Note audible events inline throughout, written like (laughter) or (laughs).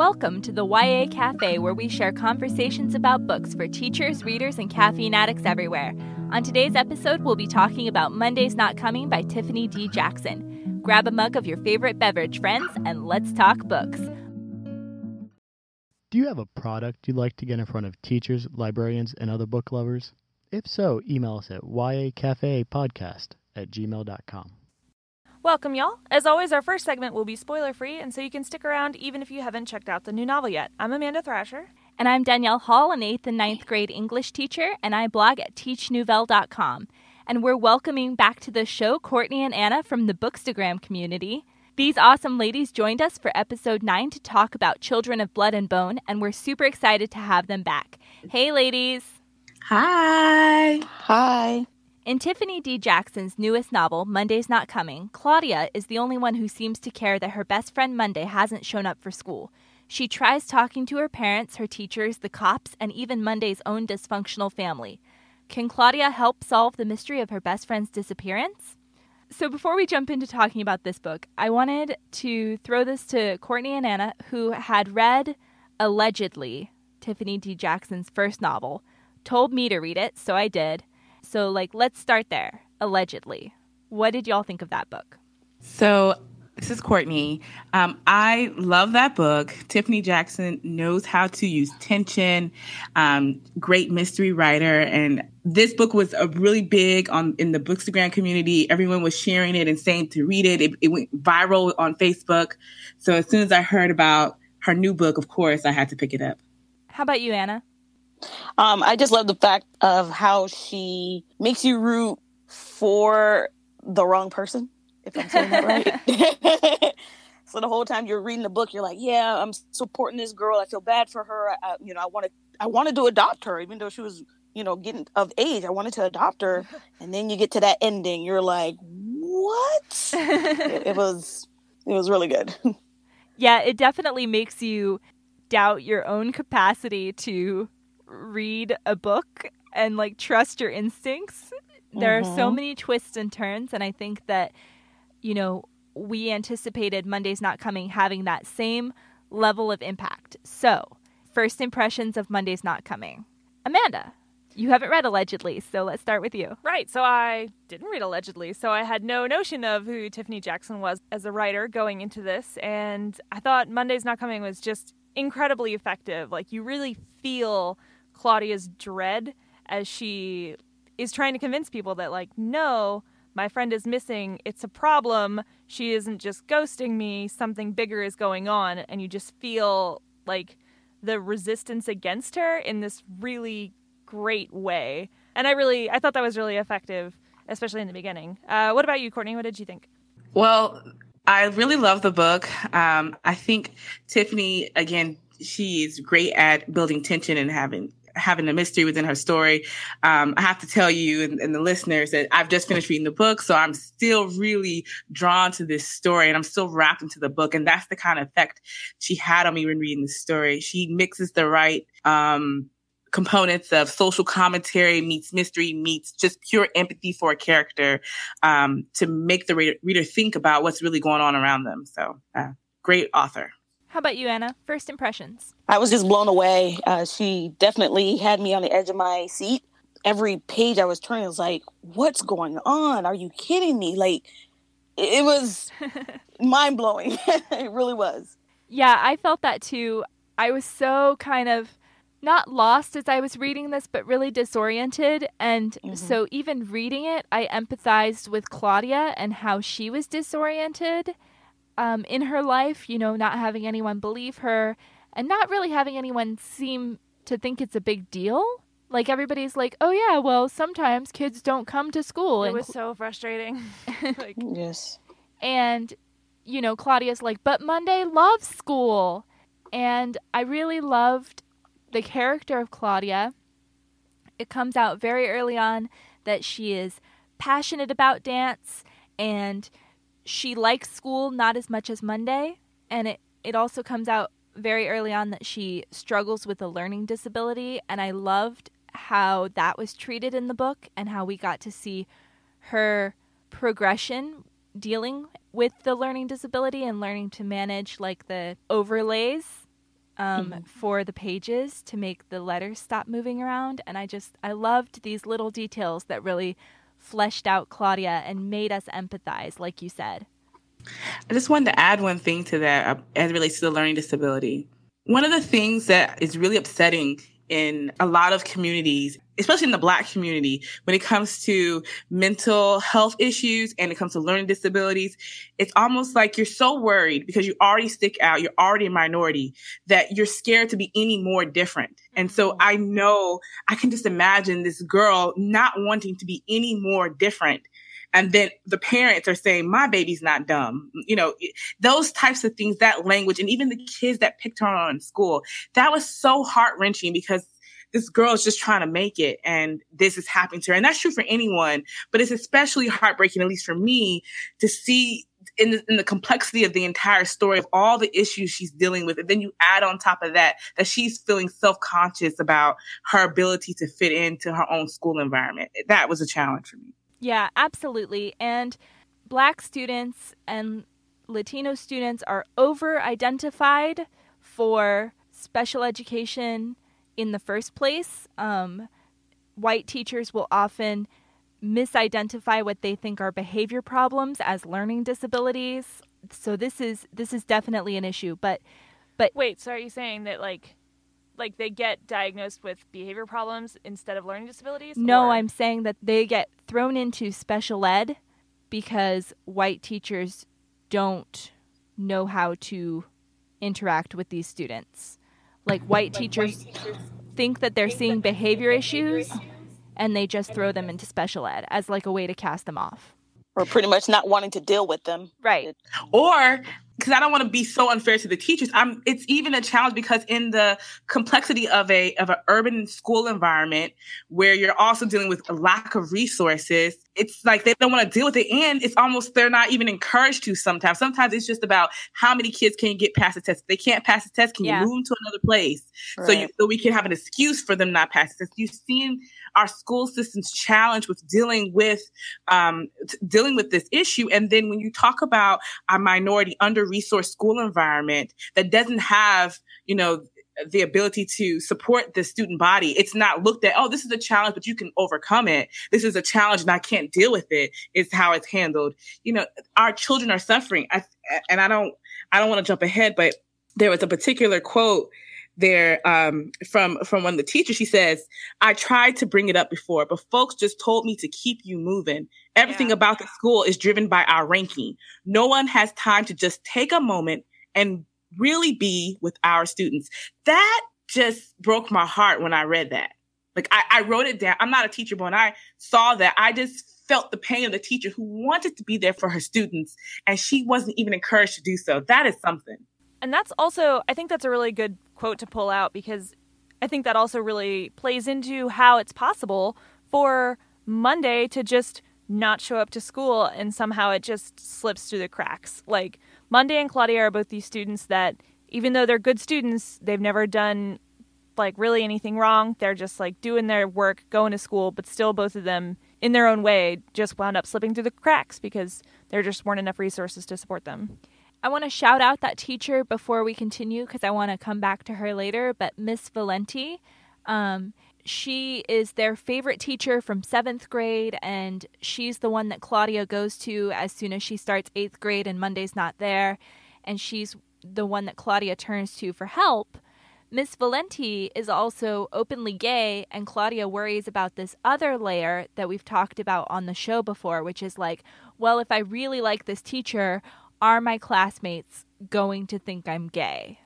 Welcome to the YA Cafe, where we share conversations about books for teachers, readers, and caffeine addicts everywhere. On today's episode, we'll be talking about Monday's Not Coming by Tiffany D. Jackson. Grab a mug of your favorite beverage, friends, and let's talk books. Do you have a product you'd like to get in front of teachers, librarians, and other book lovers? If so, email us at yacafepodcast at gmail.com. Welcome, y'all. As always, our first segment will be spoiler free, and so you can stick around even if you haven't checked out the new novel yet. I'm Amanda Thrasher. And I'm Danielle Hall, an 8th and ninth grade English teacher, and I blog at teachnouvelle.com. And we're welcoming back to the show Courtney and Anna from the Bookstagram community. These awesome ladies joined us for episode 9 to talk about Children of Blood and Bone, and we're super excited to have them back. Hey, ladies. Hi. Hi. In Tiffany D. Jackson's newest novel, Monday's Not Coming, Claudia is the only one who seems to care that her best friend Monday hasn't shown up for school. She tries talking to her parents, her teachers, the cops, and even Monday's own dysfunctional family. Can Claudia help solve the mystery of her best friend's disappearance? So, before we jump into talking about this book, I wanted to throw this to Courtney and Anna, who had read, allegedly, Tiffany D. Jackson's first novel, told me to read it, so I did so, like, let's start there. Allegedly. What did y'all think of that book? So, this is Courtney. Um, I love that book. Tiffany Jackson knows how to use tension. Um, great mystery writer, and this book was a really big on in the Bookstagram community. Everyone was sharing it and saying to read it. It, it went viral on Facebook. So as soon as I heard about her new book, of course, I had to pick it up. How about you, Anna? Um, I just love the fact of how she makes you root for the wrong person, if I'm saying that right. (laughs) (laughs) so the whole time you're reading the book, you're like, "Yeah, I'm supporting this girl. I feel bad for her. I, you know, I want to, I wanted to adopt her, even though she was, you know, getting of age. I wanted to adopt her, (laughs) and then you get to that ending, you're like, "What?" it, it was, it was really good. yeah, it definitely makes you doubt your own capacity to read a book and like trust your instincts. There mm-hmm. are so mm-hmm. many twists and turns, and I think that, you know, we anticipated Monday's Not Coming having that same level of impact. So, first impressions of Monday's Not Coming. Amanda, you haven't read Allegedly, so let's start with you. Right. So I didn't read Allegedly, so I had no notion of who Tiffany Jackson was as a writer going into this. And I thought Monday's Not Coming was just incredibly effective. Like, you really feel Claudia's dread as she is trying to convince people that, like, no, my friend is missing. It's a problem. She isn't just ghosting me. Something bigger is going on. And you just feel like the resistance against her in this really great way. And I really, I thought that was really effective, especially in the beginning. Uh, what about you, Courtney? What did you think? Well, I really love the book. Um, I think Tiffany, again, she's great at building tension and having having a mystery within her story. Um, I have to tell you and, and, the listeners that I've just finished reading the book, so I'm still really drawn to this story and I'm still wrapped into the book. And that's the kind of effect she had on me when reading the story. She mixes the right um, components of social commentary meets mystery meets just pure empathy for a character um, to make the reader, reader, think about what's really going on around them. So, uh, great author. How about you, Anna? First impressions? I was just blown away. Uh, she definitely had me on the edge of my seat. Every page I was turning was like, what's going on? Are you kidding me? Like, it was (laughs) mind blowing. (laughs) it really was. Yeah, I felt that too. I was so kind of not lost as I was reading this, but really disoriented. And mm-hmm. so, even reading it, I empathized with Claudia and how she was disoriented um, in her life, you know, not having anyone believe her and not really having anyone seem to think it's a big deal. Like everybody's like, "Oh yeah, well, sometimes kids don't come to school." It and was so frustrating. (laughs) (laughs) like, yes. And you know, Claudia's like, "But Monday loves school." And I really loved the character of Claudia. It comes out very early on that she is passionate about dance and she likes school not as much as Monday, and it, it also comes out very early on that she struggles with a learning disability, and I loved how that was treated in the book and how we got to see her progression dealing with the learning disability and learning to manage like the overlays um, Mhm. for the pages to make the letters stop moving around. And I just, I loved these little details that really fleshed out Claudia and made us empathize, like you said. I just wanted to add one thing to that uh, as it relates to the learning disability. One of the things that is really upsetting in a lot of communities, especially in the Black community, when it comes to mental health issues and it comes to learning disabilities, it's almost like you're so worried because you already stick out, you're already a minority, that you're scared to be any more different. And so mm-hmm. I know I can just imagine this girl not wanting to be any more different. And then the parents are saying my baby's not dumb. You know those types of things that language and even the kids that picked her on in school that was so heart-wrenching because this girl is just trying to make it and this is happening to her. And that's true for anyone but it's especially heartbreaking at least for me to see in the, in the complexity of the entire story of all the issues she's dealing with and then you add on top of that that she's feeling self-conscious about her ability to fit into her own school environment. That was a challenge for me. Yeah, absolutely. And black students and Latino students are over identified for special education in the first place. Um, white teachers will often misidentify what they think are behavior problems as learning disabilities. So this is this is definitely an issue. But but Wait, so are you saying that like like they get diagnosed with behavior problems instead of learning disabilities? no, or- I'm saying that they get thrown into special ed because white teachers don't know how to interact with these students. Like white teachers think that they're seeing behavior issues and they just throw them into special ed as like a way to cast them off. or pretty much not wanting to deal with them. Right. or because I don't want to be so unfair to the teachers. I'm. It's even a challenge because in the complexity of a of an urban school environment where you're also dealing with a lack of resources, it's like they don't want to deal with it, and it's almost they're not even encouraged to. Sometimes, sometimes it's just about how many kids can get past the test. If they can't pass the test, can Yeah. you move them to another place so you, so we can have an excuse for them not passing the test? You've seen our school systems challenged with dealing with um, t- dealing with this issue, and then when you talk about a minority under resourced school environment that doesn't have, you know, the ability to support the student body. It's not looked at, oh, this is a challenge, but you can overcome it. This is a challenge and I can't deal with. It's how it's handled. You know, our children are suffering. I, and I don't, I don't want to jump ahead, but there was a particular quote there um, from from one of the teachers. She says, "I tried to bring it up before, but folks just told me to keep you moving. Everything Yeah. about the school is driven by our ranking. No one has time to just take a moment and really be with our students." That just broke my heart when I read that. Like I, I wrote it down. I'm not a teacher, but when I saw that, I just felt the pain of the teacher who wanted to be there for her students and she wasn't even encouraged to do so. That is something. And that's also, I think that's a really good quote to pull out because I think that also really plays into how it's possible for Monday to just not show up to school and somehow it just slips through the cracks. Like Monday and Claudia are both these students that, even though they're good students, they've never done like really anything wrong. They're just like doing their work, going to school, but still both of them in their own way just wound up slipping through the cracks because there just weren't enough resources to support them. I want to shout out that teacher before we continue because I want to come back to her later. But Miss Valenti, um, she is their favorite teacher from seventh grade, and she's the one that Claudia goes to as soon as she starts eighth grade and Monday's not there. And she's the one that Claudia turns to for help. Miss Valenti is also openly gay, and Claudia worries about this other layer that we've talked about on the show before, which is like, well, if I really like this teacher, are my classmates going to think I'm gay?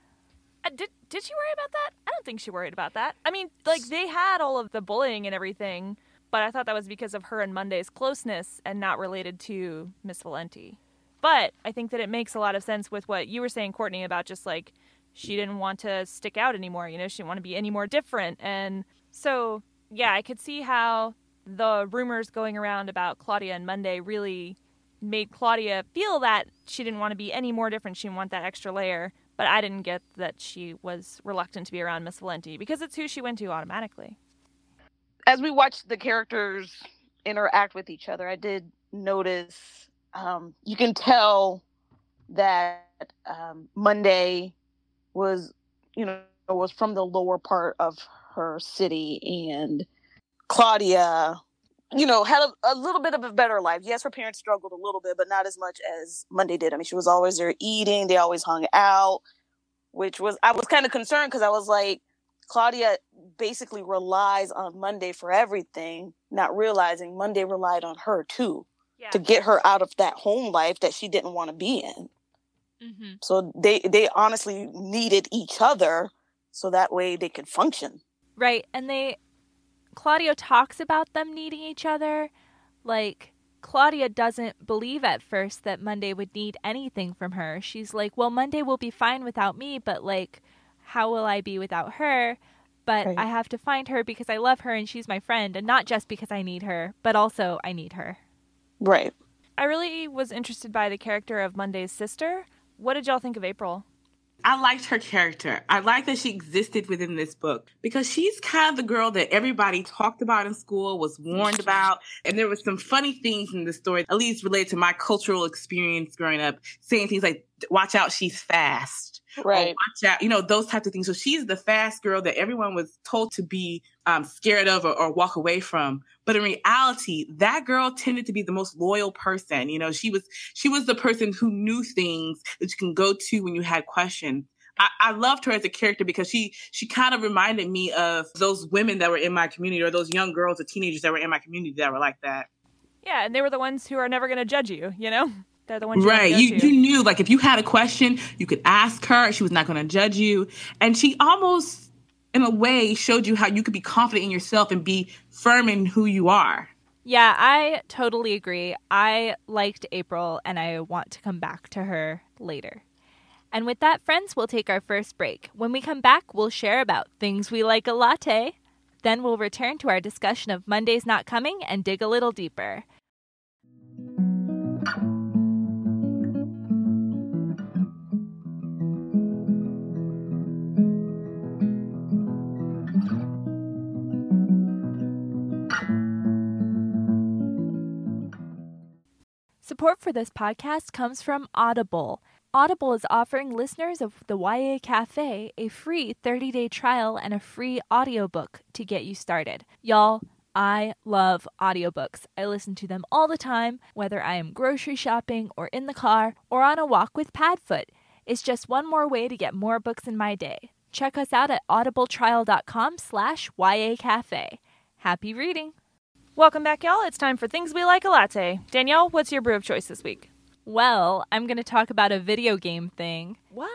Uh, did did she worry about that? I don't think she worried about that. I mean, like they had all of the bullying and everything, but I thought that was because of her and Monday's closeness and not related to Miss Valenti. But I think that it makes a lot of sense with what you were saying, Courtney, about just like she didn't want to stick out anymore. You know, she didn't want to be any more different, and so yeah, I could see how the rumors going around about Claudia and Monday really made Claudia feel that she didn't want to be any more different. She didn't want that extra layer. But I didn't get that she was reluctant to be around Miss Valenti because it's who she went to automatically. as we watched the characters interact with each other, I did notice um, you can tell that um, Monday was you know, was from the lower part of her city, and Claudia, you know, had a, a, little bit of a better life. Yes, her parents struggled a little bit, but not as much as Monday did. I mean, she was always there eating, they always hung out, which was, I was kind of concerned because I was like, Claudia basically relies on Monday for everything, not realizing Monday relied on her too yeah. to get her out of that home life that she didn't want to be in. Mm-hmm. So they they honestly needed each other so that way they could function. Right, and they Claudia talks about them needing each other. Like Claudia doesn't believe at first that Monday would need anything from her. She's like, "Well, Monday will be fine without me, but like how will I be without her?" But right. I have to find her because I love her and she's my friend, and not just because I need her, but also I need her. Right. I really was interested by the character of Monday's sister. What did y'all think of April? I liked her character. I like that she existed within this book because she's kind of the girl that everybody talked about in school, was warned about. And there was some funny things in the story, at least related to my cultural experience growing up, saying things like, watch out, she's fast. Right. watch out you know those types of things. So she's the fast girl that everyone was told to be um, scared of or, or, walk away from. But in reality that girl tended to be the most loyal person. You know she was she was the person who knew things that you can go to when you had questions. I, I loved her as a character because she she kind of reminded me of those women that were in my community or those young girls or teenagers that were in my community that were like that. Yeah and they were the ones who are never going to judge you you know they're the ones right. You, you knew like if you had a question, you could ask her. She was not going to judge you, and she almost, in a way, showed you how you could be confident in yourself and be firm in who you are. Yeah, I totally agree. I liked April, and I want to come back to her later. And with that, friends, we'll take our first break. When we come back, we'll share about things we like a latte. Then we'll return to our discussion of Mondays Not Coming and dig a little deeper. Support for this podcast comes from Audible. Audible is offering listeners of the YA Cafe a free 30 day trial and a free audiobook to get you started. Y'all, I love audiobooks. I listen to them all the time, whether I am grocery shopping or in the car or on a walk with Padfoot. It's just one more way to get more books in my day. Check us out at audibletrial.com slash YA Cafe. Happy reading! Welcome back, y'all. It's time for Things We Like a Latte. Danielle, what's your brew of choice this week? Well, I'm going to talk about a video game thing. What?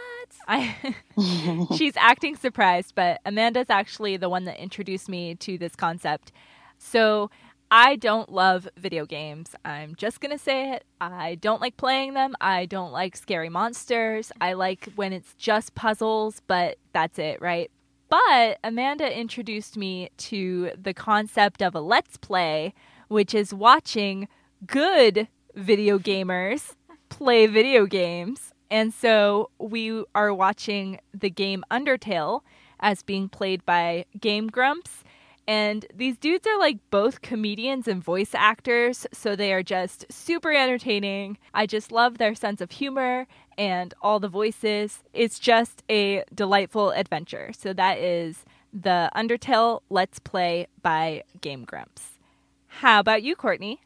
I (laughs) She's acting surprised, but Amanda's actually the one that introduced me to this concept. So, I don't love video games. I'm just going to say it. I don't like playing them. I don't like scary monsters. I like when it's just puzzles, but that's it, right? But Amanda introduced me to the concept of a let's play, which is watching good video gamers play video games. And so we are watching the game Undertale as being played by Game Grumps. And these dudes are like both comedians and voice actors, so they are just super entertaining. I just love their sense of humor and all the voices. It's just a delightful adventure. So that is the Undertale Let's Play by Game Grumps. How about you, Courtney?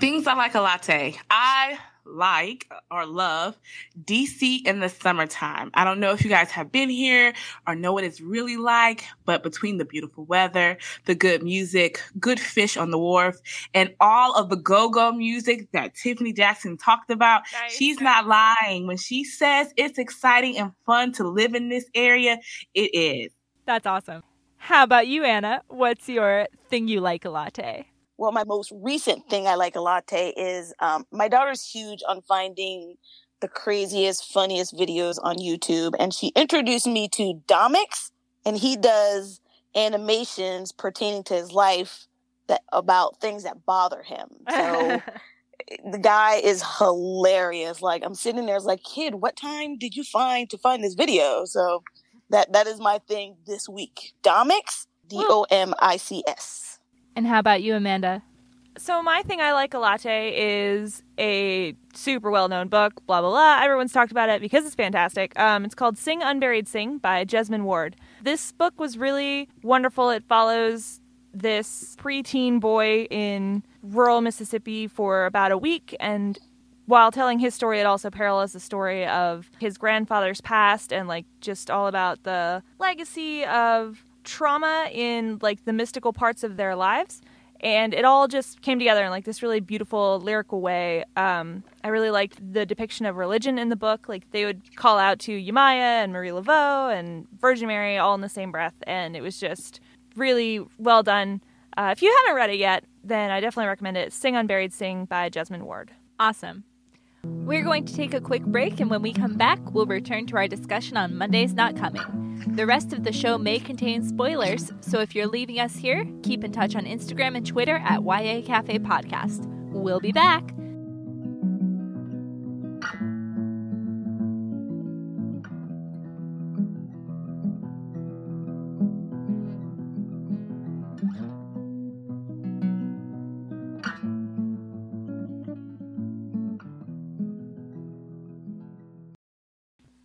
Things I like a latte. I like or love DC in the summertime. I don't know if you guys have been here or know what it's really like, but between the beautiful weather, the good music, good fish on the wharf, and all of the go-go music that Tiffany Jackson talked about, nice. she's not lying. When she says it's exciting and fun to live in this area, it is. That's awesome. How about you, Anna? What's your thing you like a latte? Well, my most recent thing I like a latte is um, my daughter's huge on finding the craziest, funniest videos on YouTube, and she introduced me to Domics, and he does animations pertaining to his life that about things that bother him. So (laughs) the guy is hilarious. Like I'm sitting there, it's like, kid, what time did you find to find this video? So that that is my thing this week. Domics, D O M I C S. And how about you, Amanda? So my thing I like a latte is a super well known book, blah blah blah. Everyone's talked about it because it's fantastic. Um, it's called Sing Unburied Sing by Jesmyn Ward. This book was really wonderful. It follows this preteen boy in rural Mississippi for about a week and while telling his story, it also parallels the story of his grandfather's past and like just all about the legacy of trauma in like the mystical parts of their lives and it all just came together in like this really beautiful lyrical way. Um, I really liked the depiction of religion in the book. Like they would call out to Yemaya and Marie Laveau and Virgin Mary all in the same breath, and it was just really well done. Uh, if you haven't read it yet, then I definitely recommend it. Sing Unburied Sing by Jesmyn Ward. Awesome. We're going to take a quick break, and when we come back, we'll return to our discussion on Monday's Not Coming. The rest of the show may contain spoilers, so if you're leaving us here, keep in touch on Instagram and Twitter at YA Cafe Podcast. We'll be back.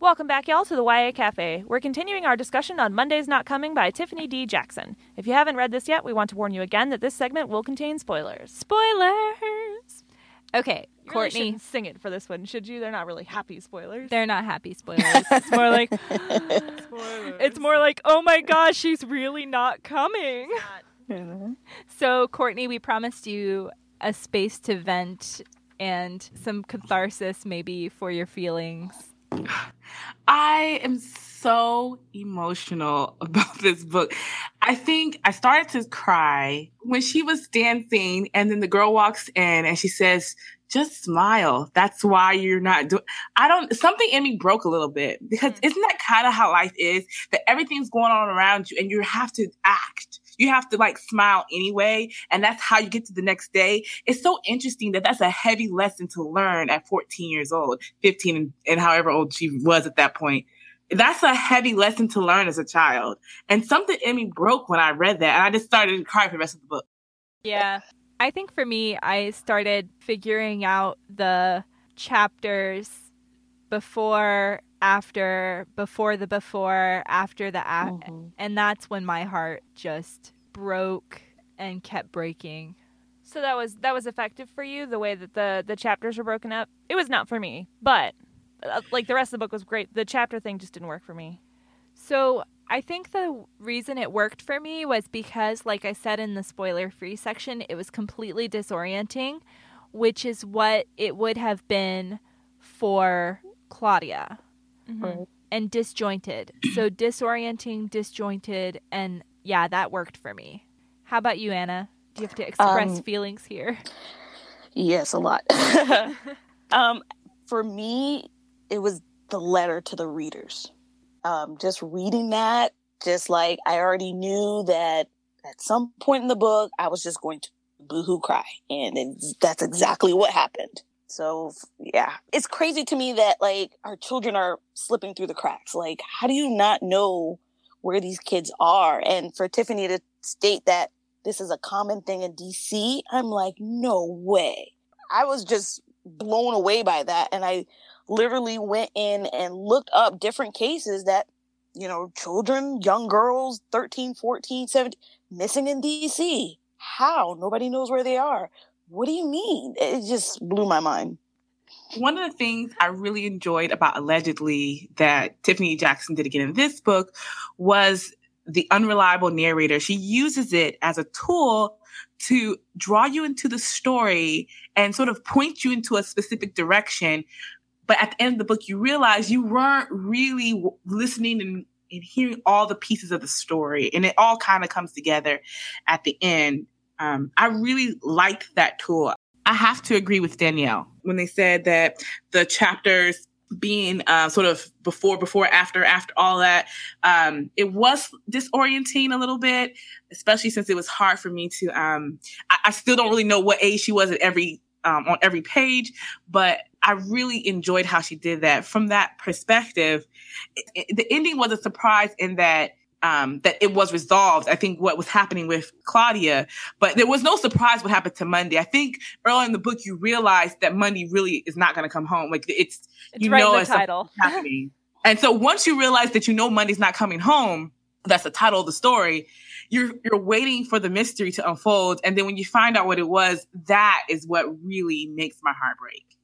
Welcome back, y'all, to the YA Cafe. We're continuing our discussion on Monday's Not Coming by Tiffany D. Jackson. If you haven't read this yet, we want to warn you again that this segment will contain spoilers. Spoilers! Okay, You really Courtney. shouldn't sing it for this one, should you? They're not really happy spoilers. They're not happy (laughs) spoilers. it's more like (laughs) it's more like, oh my gosh, she's really not coming. (laughs) So, Courtney, we promised you a space to vent and some catharsis maybe for your feelings. I am so emotional (laughs) about this book. I think I started to cry when she was dancing and then the girl walks in and she says, just smile. That's why you're not doing, I don't, something in me broke a little bit because Mhm. isn't that kind of how life is that everything's going on around you and you have to act. You have to like smile anyway. And that's how you get to the next day. It's so interesting that that's a heavy lesson to learn at 14 years old, 15 and, and however old she was at that point. That's a heavy lesson to learn as a child. And something in me broke when I read that. And I just started to cry for the rest of the book. Yeah. I think for me, I started figuring out the chapters before, after, before the before, after the a- Mhm. and that's when my heart just broke and kept breaking. So that was that was effective for you, the way that the the chapters were broken up. It was not for me, but uh, like the rest of the book was great. The chapter thing just didn't work for me. So I think the reason it worked for me was because, like I said in the spoiler free section, it was completely disorienting, which is what it would have been for Claudia Right. and disjointed. so (clears throat) disorienting, disjointed, and yeah, that worked for me. How about you, Anna? Do you have to express Um, feelings here? Yes, a lot. (laughs) um, for me, it was the letter to the readers. Um, just reading that, just like I already knew that at some point in the book, I was just going to boohoo cry, and it's, that's exactly what happened. So yeah, it's crazy to me that like our children are slipping through the cracks. Like, how do you not know where these kids are? And for Tiffany to state that this is a common thing in DC, I'm like, no way. I was just blown away by that. And I literally went in and looked up different cases that, you know, children, young girls, 13, 14, 17, missing in DC. How? Nobody knows where they are. What do you mean? It just blew my mind. One of the things I really enjoyed about allegedly that Tiffany Jackson did again in this book was the unreliable narrator. She uses it as a tool to draw you into the story and sort of point you into a specific direction. But at the end of the book, you realize you weren't really w- listening and, and hearing all the pieces of the story. And it all kind of comes together at the end. Um, I really liked that tool. I have to agree with Danielle when they said that the chapters being uh, sort of before, before, after, after all that, um, it was disorienting a little bit, especially since it was hard for me to. Um, I, I still don't really know what age she was at every um, on every page, but I really enjoyed how she did that. From that perspective, it, it- the ending was a surprise in that um, that it was resolved. I think what was happening with Claudia, but there was no surprise what happened to Monday. I think early in the book you realize that Monday really is not going to come home. Like it's, It's you right in know the it's title. (laughs) happening. and so once you realize that you know Monday's not coming home, that's the title of the story. You're you're waiting for the mystery to unfold, and then when you find out what it was, that is what really makes my heart break.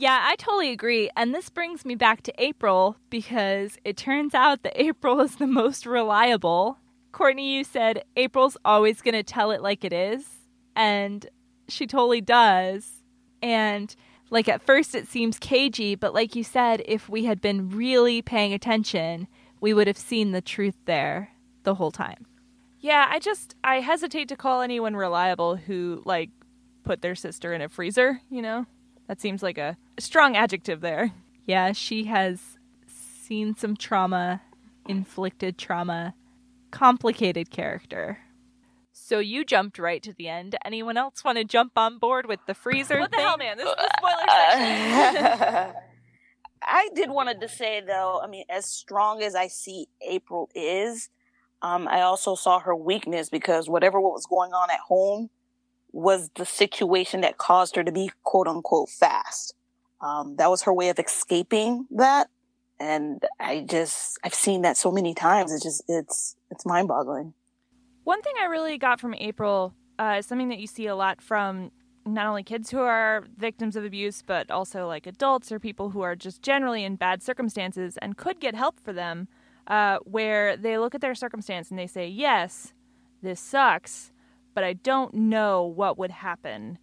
Yeah, I totally agree. And this brings me back to April because it turns out that (laughs) April is the most reliable. Courtney, you said April's always going to tell it like it is. And she totally does. And like at first it seems cagey, but like you said, if we had been really paying attention, we would have seen the truth there the whole time. Yeah, I just I hesitate to call anyone reliable who like put their sister in a freezer, you know? That seems like a strong adjective there. Yeah, she has seen some trauma, inflicted trauma, complicated character. So you jumped right to the end. Anyone else want to jump on board with the freezer? What the thing? hell, man? This is the spoiler section. (laughs) I did wanted to say though, I mean, as strong as I see April is, um, I also saw her weakness because whatever what was going on at home was the situation that caused her to be quote unquote fast. Um, that was her way of escaping that. And I just, I've seen that so many times. It's just, it's, it's mind boggling. One thing I really got from April uh, is something that you see a lot from not only kids who are victims of abuse, but also like adults or people who are just generally in bad circumstances and could get help for them, uh, where they look at their circumstance and they say, Yes, this sucks, but I don't know what would happen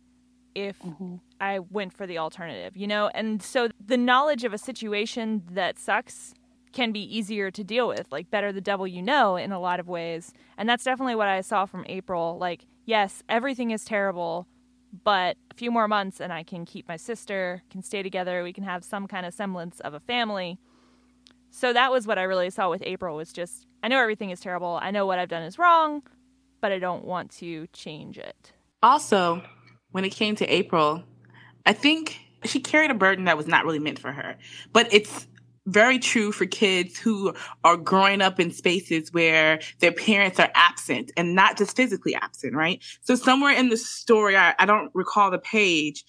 if mm-hmm. I went for the alternative, you know? And so the knowledge of a situation that sucks can be easier to deal with, like better the devil you know in a lot of ways. And that's definitely what I saw from April. Like, yes, everything is terrible, but a few more months and I can keep my sister, can stay together, we can have some kind of semblance of a family. So that was what I really saw with April was just I know everything is terrible. I know what I've done is wrong, but I don't want to change it. Also, when it came to April, I think she carried a burden that was not really meant for her. But it's very true for kids who are growing up in spaces where their parents are absent and not just physically absent, right? So somewhere in the story, I, I don't recall the page,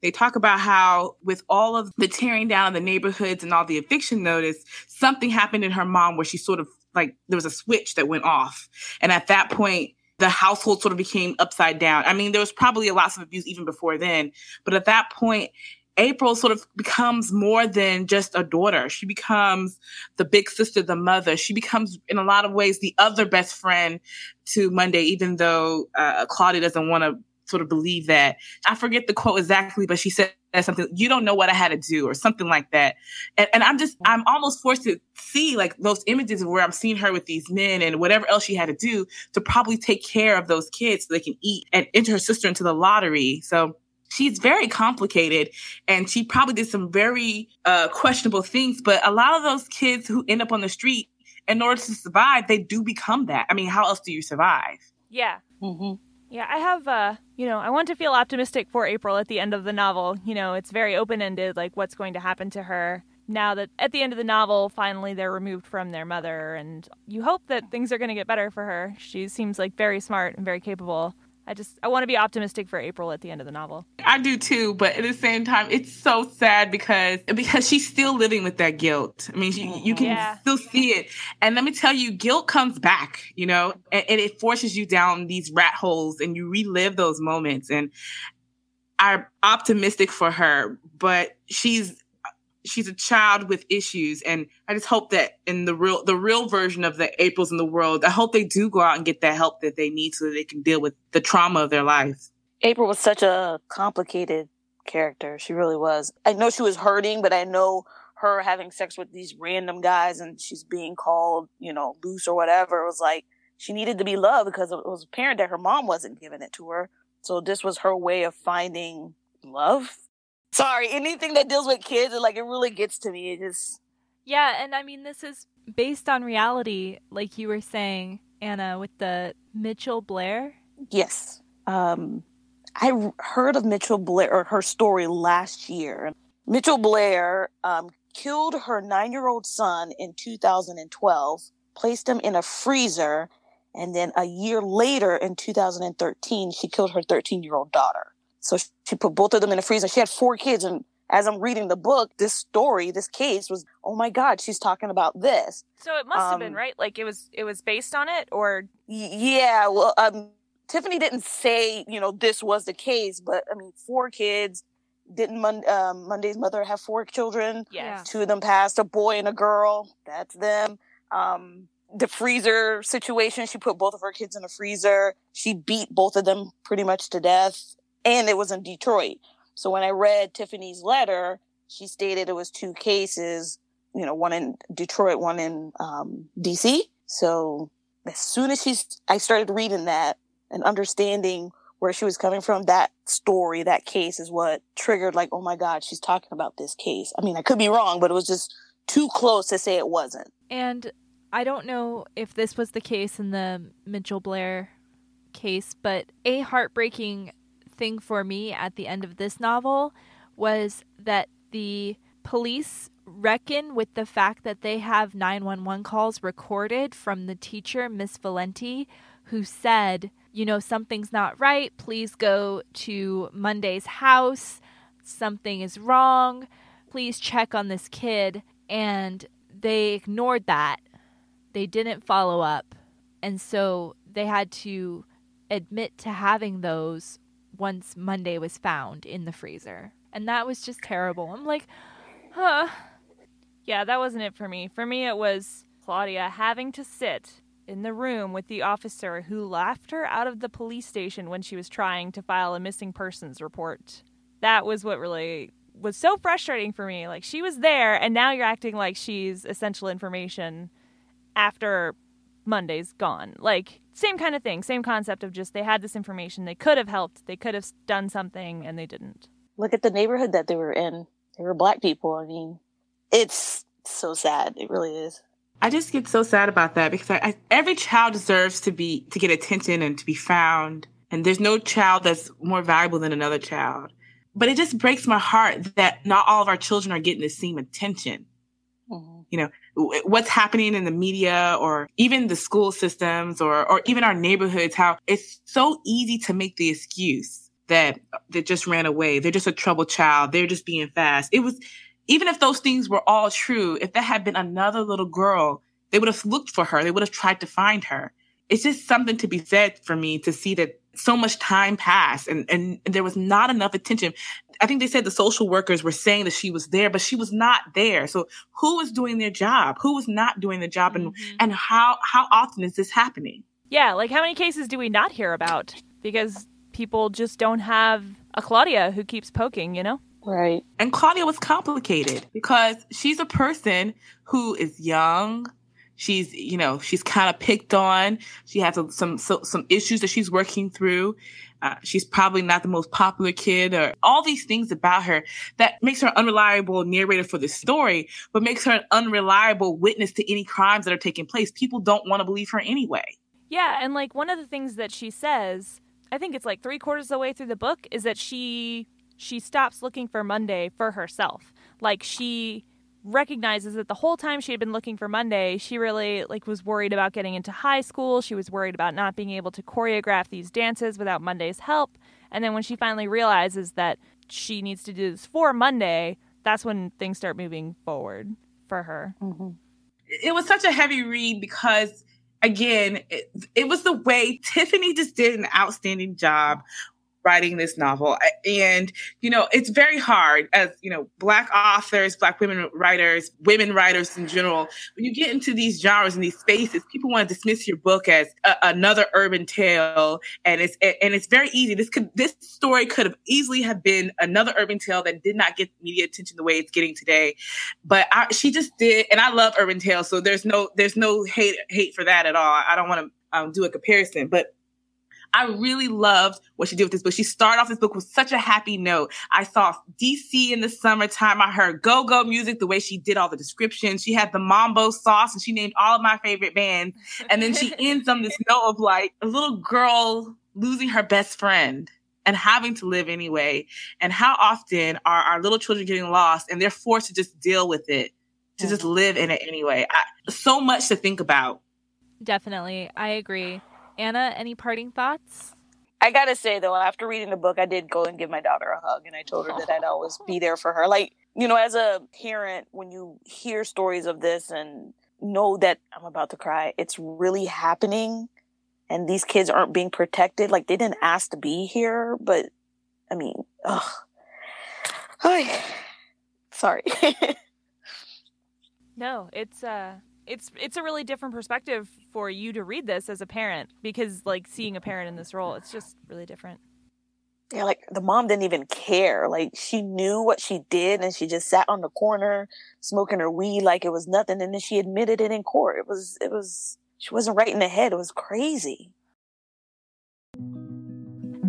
they talk about how with all of the tearing down of the neighborhoods and all the eviction notice, something happened in her mom where she sort of like there was a switch that went off. And at that point, the household sort of became upside down. I mean, there was probably a lot of abuse even before then, but at that point, April sort of becomes more than just a daughter. She becomes the big sister, the mother. She becomes, in a lot of ways, the other best friend to Monday, even though uh, Claudia doesn't want to sort of believe that. I forget the quote exactly, but she said something, you don't know what I had to do or something like that. And, and I'm just, I'm almost forced to see like those images of where I'm seeing her with these men and whatever else she had to do to probably take care of those kids so they can eat and enter her sister into the lottery. So she's very complicated and she probably did some very uh, questionable things. But a lot of those kids who end up on the street, in order to survive, they do become that. I mean, how else do you survive? Yeah. Mm-hmm. Yeah, I have, uh, you know, I want to feel optimistic for April at the end of the novel. You know, it's very open ended, like what's going to happen to her now that at the end of the novel, finally they're removed from their mother. And you hope that things are going to get better for her. She seems like very smart and very capable. I just, I want to be optimistic for April at the end of the novel. I do too, but at the same time, it's so sad because because she's still living with that guilt. I mean, she, you can Yeah. still see it, and let me tell you, guilt comes back, you know, and, and it forces you down these rat holes, and you relive those moments. And I'm optimistic for her, but she's she's a child with issues, and I just hope that in the real the real version of the Aprils in the world, I hope they do go out and get that help that they need so that they can deal with the trauma of their life April was such a complicated character. She really was. I know she was hurting, but I know her having sex with these random guys and she's being called, you know, loose or whatever. It was like she needed to be loved because it was apparent that her mom wasn't giving it to her. So this was her way of finding love. Sorry, anything that deals with kids, it, like it really gets to me. It just Yeah, and I mean, this is based on reality, like you were saying, Anna, with the Mitchelle Blair. Yes. Um, I heard of Mitchelle Blair or her story last year. Mitchelle Blair um, killed her nine year old son in 2012 placed him in a freezer. And then a year later in 2013, she killed her 13 year old daughter. So she put both of them in the freezer. She had four kids. And as I'm reading the book, this story, this case was, oh my God, she's talking about this. So it must um, have been, um, right? Like it was, it was based on it or? Yeah. Well, um, Tiffany didn't say, you know, this was the case, but I mean, four kids. Didn't Mon- um, Monday's mother have four children? Yeah. Two of them passed, a boy and a girl. That's them. Um, the freezer situation, she put both of her kids in the freezer. She beat both of them pretty much to death. And it was in Detroit. So when I read Tiffany's letter, she stated it was two cases, you know, one in Detroit, one in um, DC. So as soon as she's, I started reading that, and understanding where she was coming from, that story, that case is what triggered like, oh my God, she's talking about this case. I mean, I could be wrong, but it was just too close to say it wasn't. And I don't know if this was the case in the Mitchelle Blair case, but a heartbreaking thing for me at the end of this novel was that the police reckon with the fact that they have 911 calls recorded from the teacher, Miss Valenti, who said, you know, something's not right. Please go to Monday's house. Something is wrong. Please check on this kid. And they ignored that. They didn't follow up. And so they had to admit to having those once Monday was found in the freezer. And that was just terrible. I'm like, huh. Yeah, that wasn't it for me. For me, it was Claudia having to sit in the room with the officer who laughed her out of the police station when she was trying to file a missing persons report. That was what really was so frustrating for me. Like, she was there, and now you're acting like she's essential information after Monday's gone. Like, same kind of thing, same concept of just they had this information, they could have helped, they could have done something, and they didn't. Look at the neighborhood that they were in. They were black people. I mean, it's so sad. It really is. I just get so sad about that because I, I, every child deserves to be to get attention and to be found, and there's no child that's more valuable than another child. But it just breaks my heart that not all of our children are getting the same attention. Mm-hmm. You know, what's happening in the media or even the school systems or or even our neighborhoods. How it's so easy to make the excuse that that just ran away. They're just a troubled child. They're just being fast. It was even if those things were all true, if that had been another little girl, they would have looked for her. They would have tried to find her. It's just something to be said for me to see that so much time passed and, and there was not enough attention. I think they said the social workers were saying that she was there, but she was not there. So who was doing their job? Who was not doing the job? And, mm-hmm. and how, how often is this happening? Yeah. Like how many cases do we not hear about? Because people just don't have a Claudia who keeps poking, you know? Right. And Claudia was complicated because she's a person who is young. She's, you know, she's kind of picked on. She has a, some so, some issues that she's working through. Uh, she's probably not the most popular kid or all these things about her that makes her an unreliable narrator for the story, but makes her an unreliable witness to any crimes that are taking place. People don't want to believe her anyway. Yeah, and like one of the things that she says, I think it's like three quarters of the way through the book, is that she she stops looking for Monday for herself. Like she recognizes that the whole time she had been looking for Monday, she really like was worried about getting into high school. She was worried about not being able to choreograph these dances without Monday's help. And then when she finally realizes that she needs to do this for Monday, that's when things start moving forward for her. Mm-hmm. It was such a heavy read because again, it, it, was the way Tiffany just did an outstanding job writing this novel. And, you know, it's very hard as, you know, Black authors, Black women writers, women writers in general. When you get into these genres and these spaces, people want to dismiss your book as a, another urban tale. And it's, and it's very easy. This could, this story could have easily have been another urban tale that did not get media attention the way it's getting today. But I, she just did. And I love urban tales. So there's no, there's no hate, hate for that at all. I don't want to um, do a comparison, but I really loved what she did with this book. She started off this book with such a happy note. I saw DC in the summertime. I heard go go music, the way she did all the descriptions. She had the mambo sauce and she named all of my favorite bands. And then she (laughs) ends on this note of like a little girl losing her best friend and having to live anyway. And how often are our little children getting lost and they're forced to just deal with it, to just live in it anyway. I, so much to think about Definitely. I agree. Anna, any parting thoughts? I gotta say though, after reading the book, I did go and give my daughter a hug, and I told her that I'd always be there for her. Like you know, as a parent, when you hear stories of this and know that I'm about to cry, it's really happening, and these kids aren't being protected. Like they didn't ask to be here, but I mean, ugh. Hi. (sighs) Sorry. (laughs) no, it's uh it's it's a really different perspective for you to read this as a parent because like seeing a parent in this role, it's just really different. Yeah, like the mom didn't even care. Like she knew what she did and she just sat on the corner smoking her weed like it was nothing and then she admitted it in court. It was it was she wasn't right in the head. It was crazy.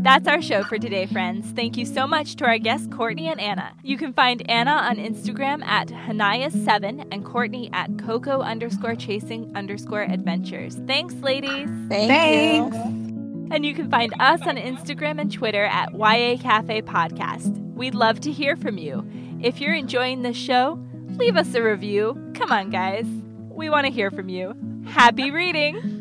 That's our show for today, friends. Thank you so much to our guests, Courtney and Anna. You can find Anna on Instagram at Hanaya7 and Courtney at Coco underscore chasing underscore adventures. Thanks, ladies. Thank Thanks. you. And you can find us on Instagram and Twitter at YA Cafe Podcast. We'd love to hear from you. If you're enjoying this show, leave us a review. Come on, guys. We want to hear from you. Happy reading!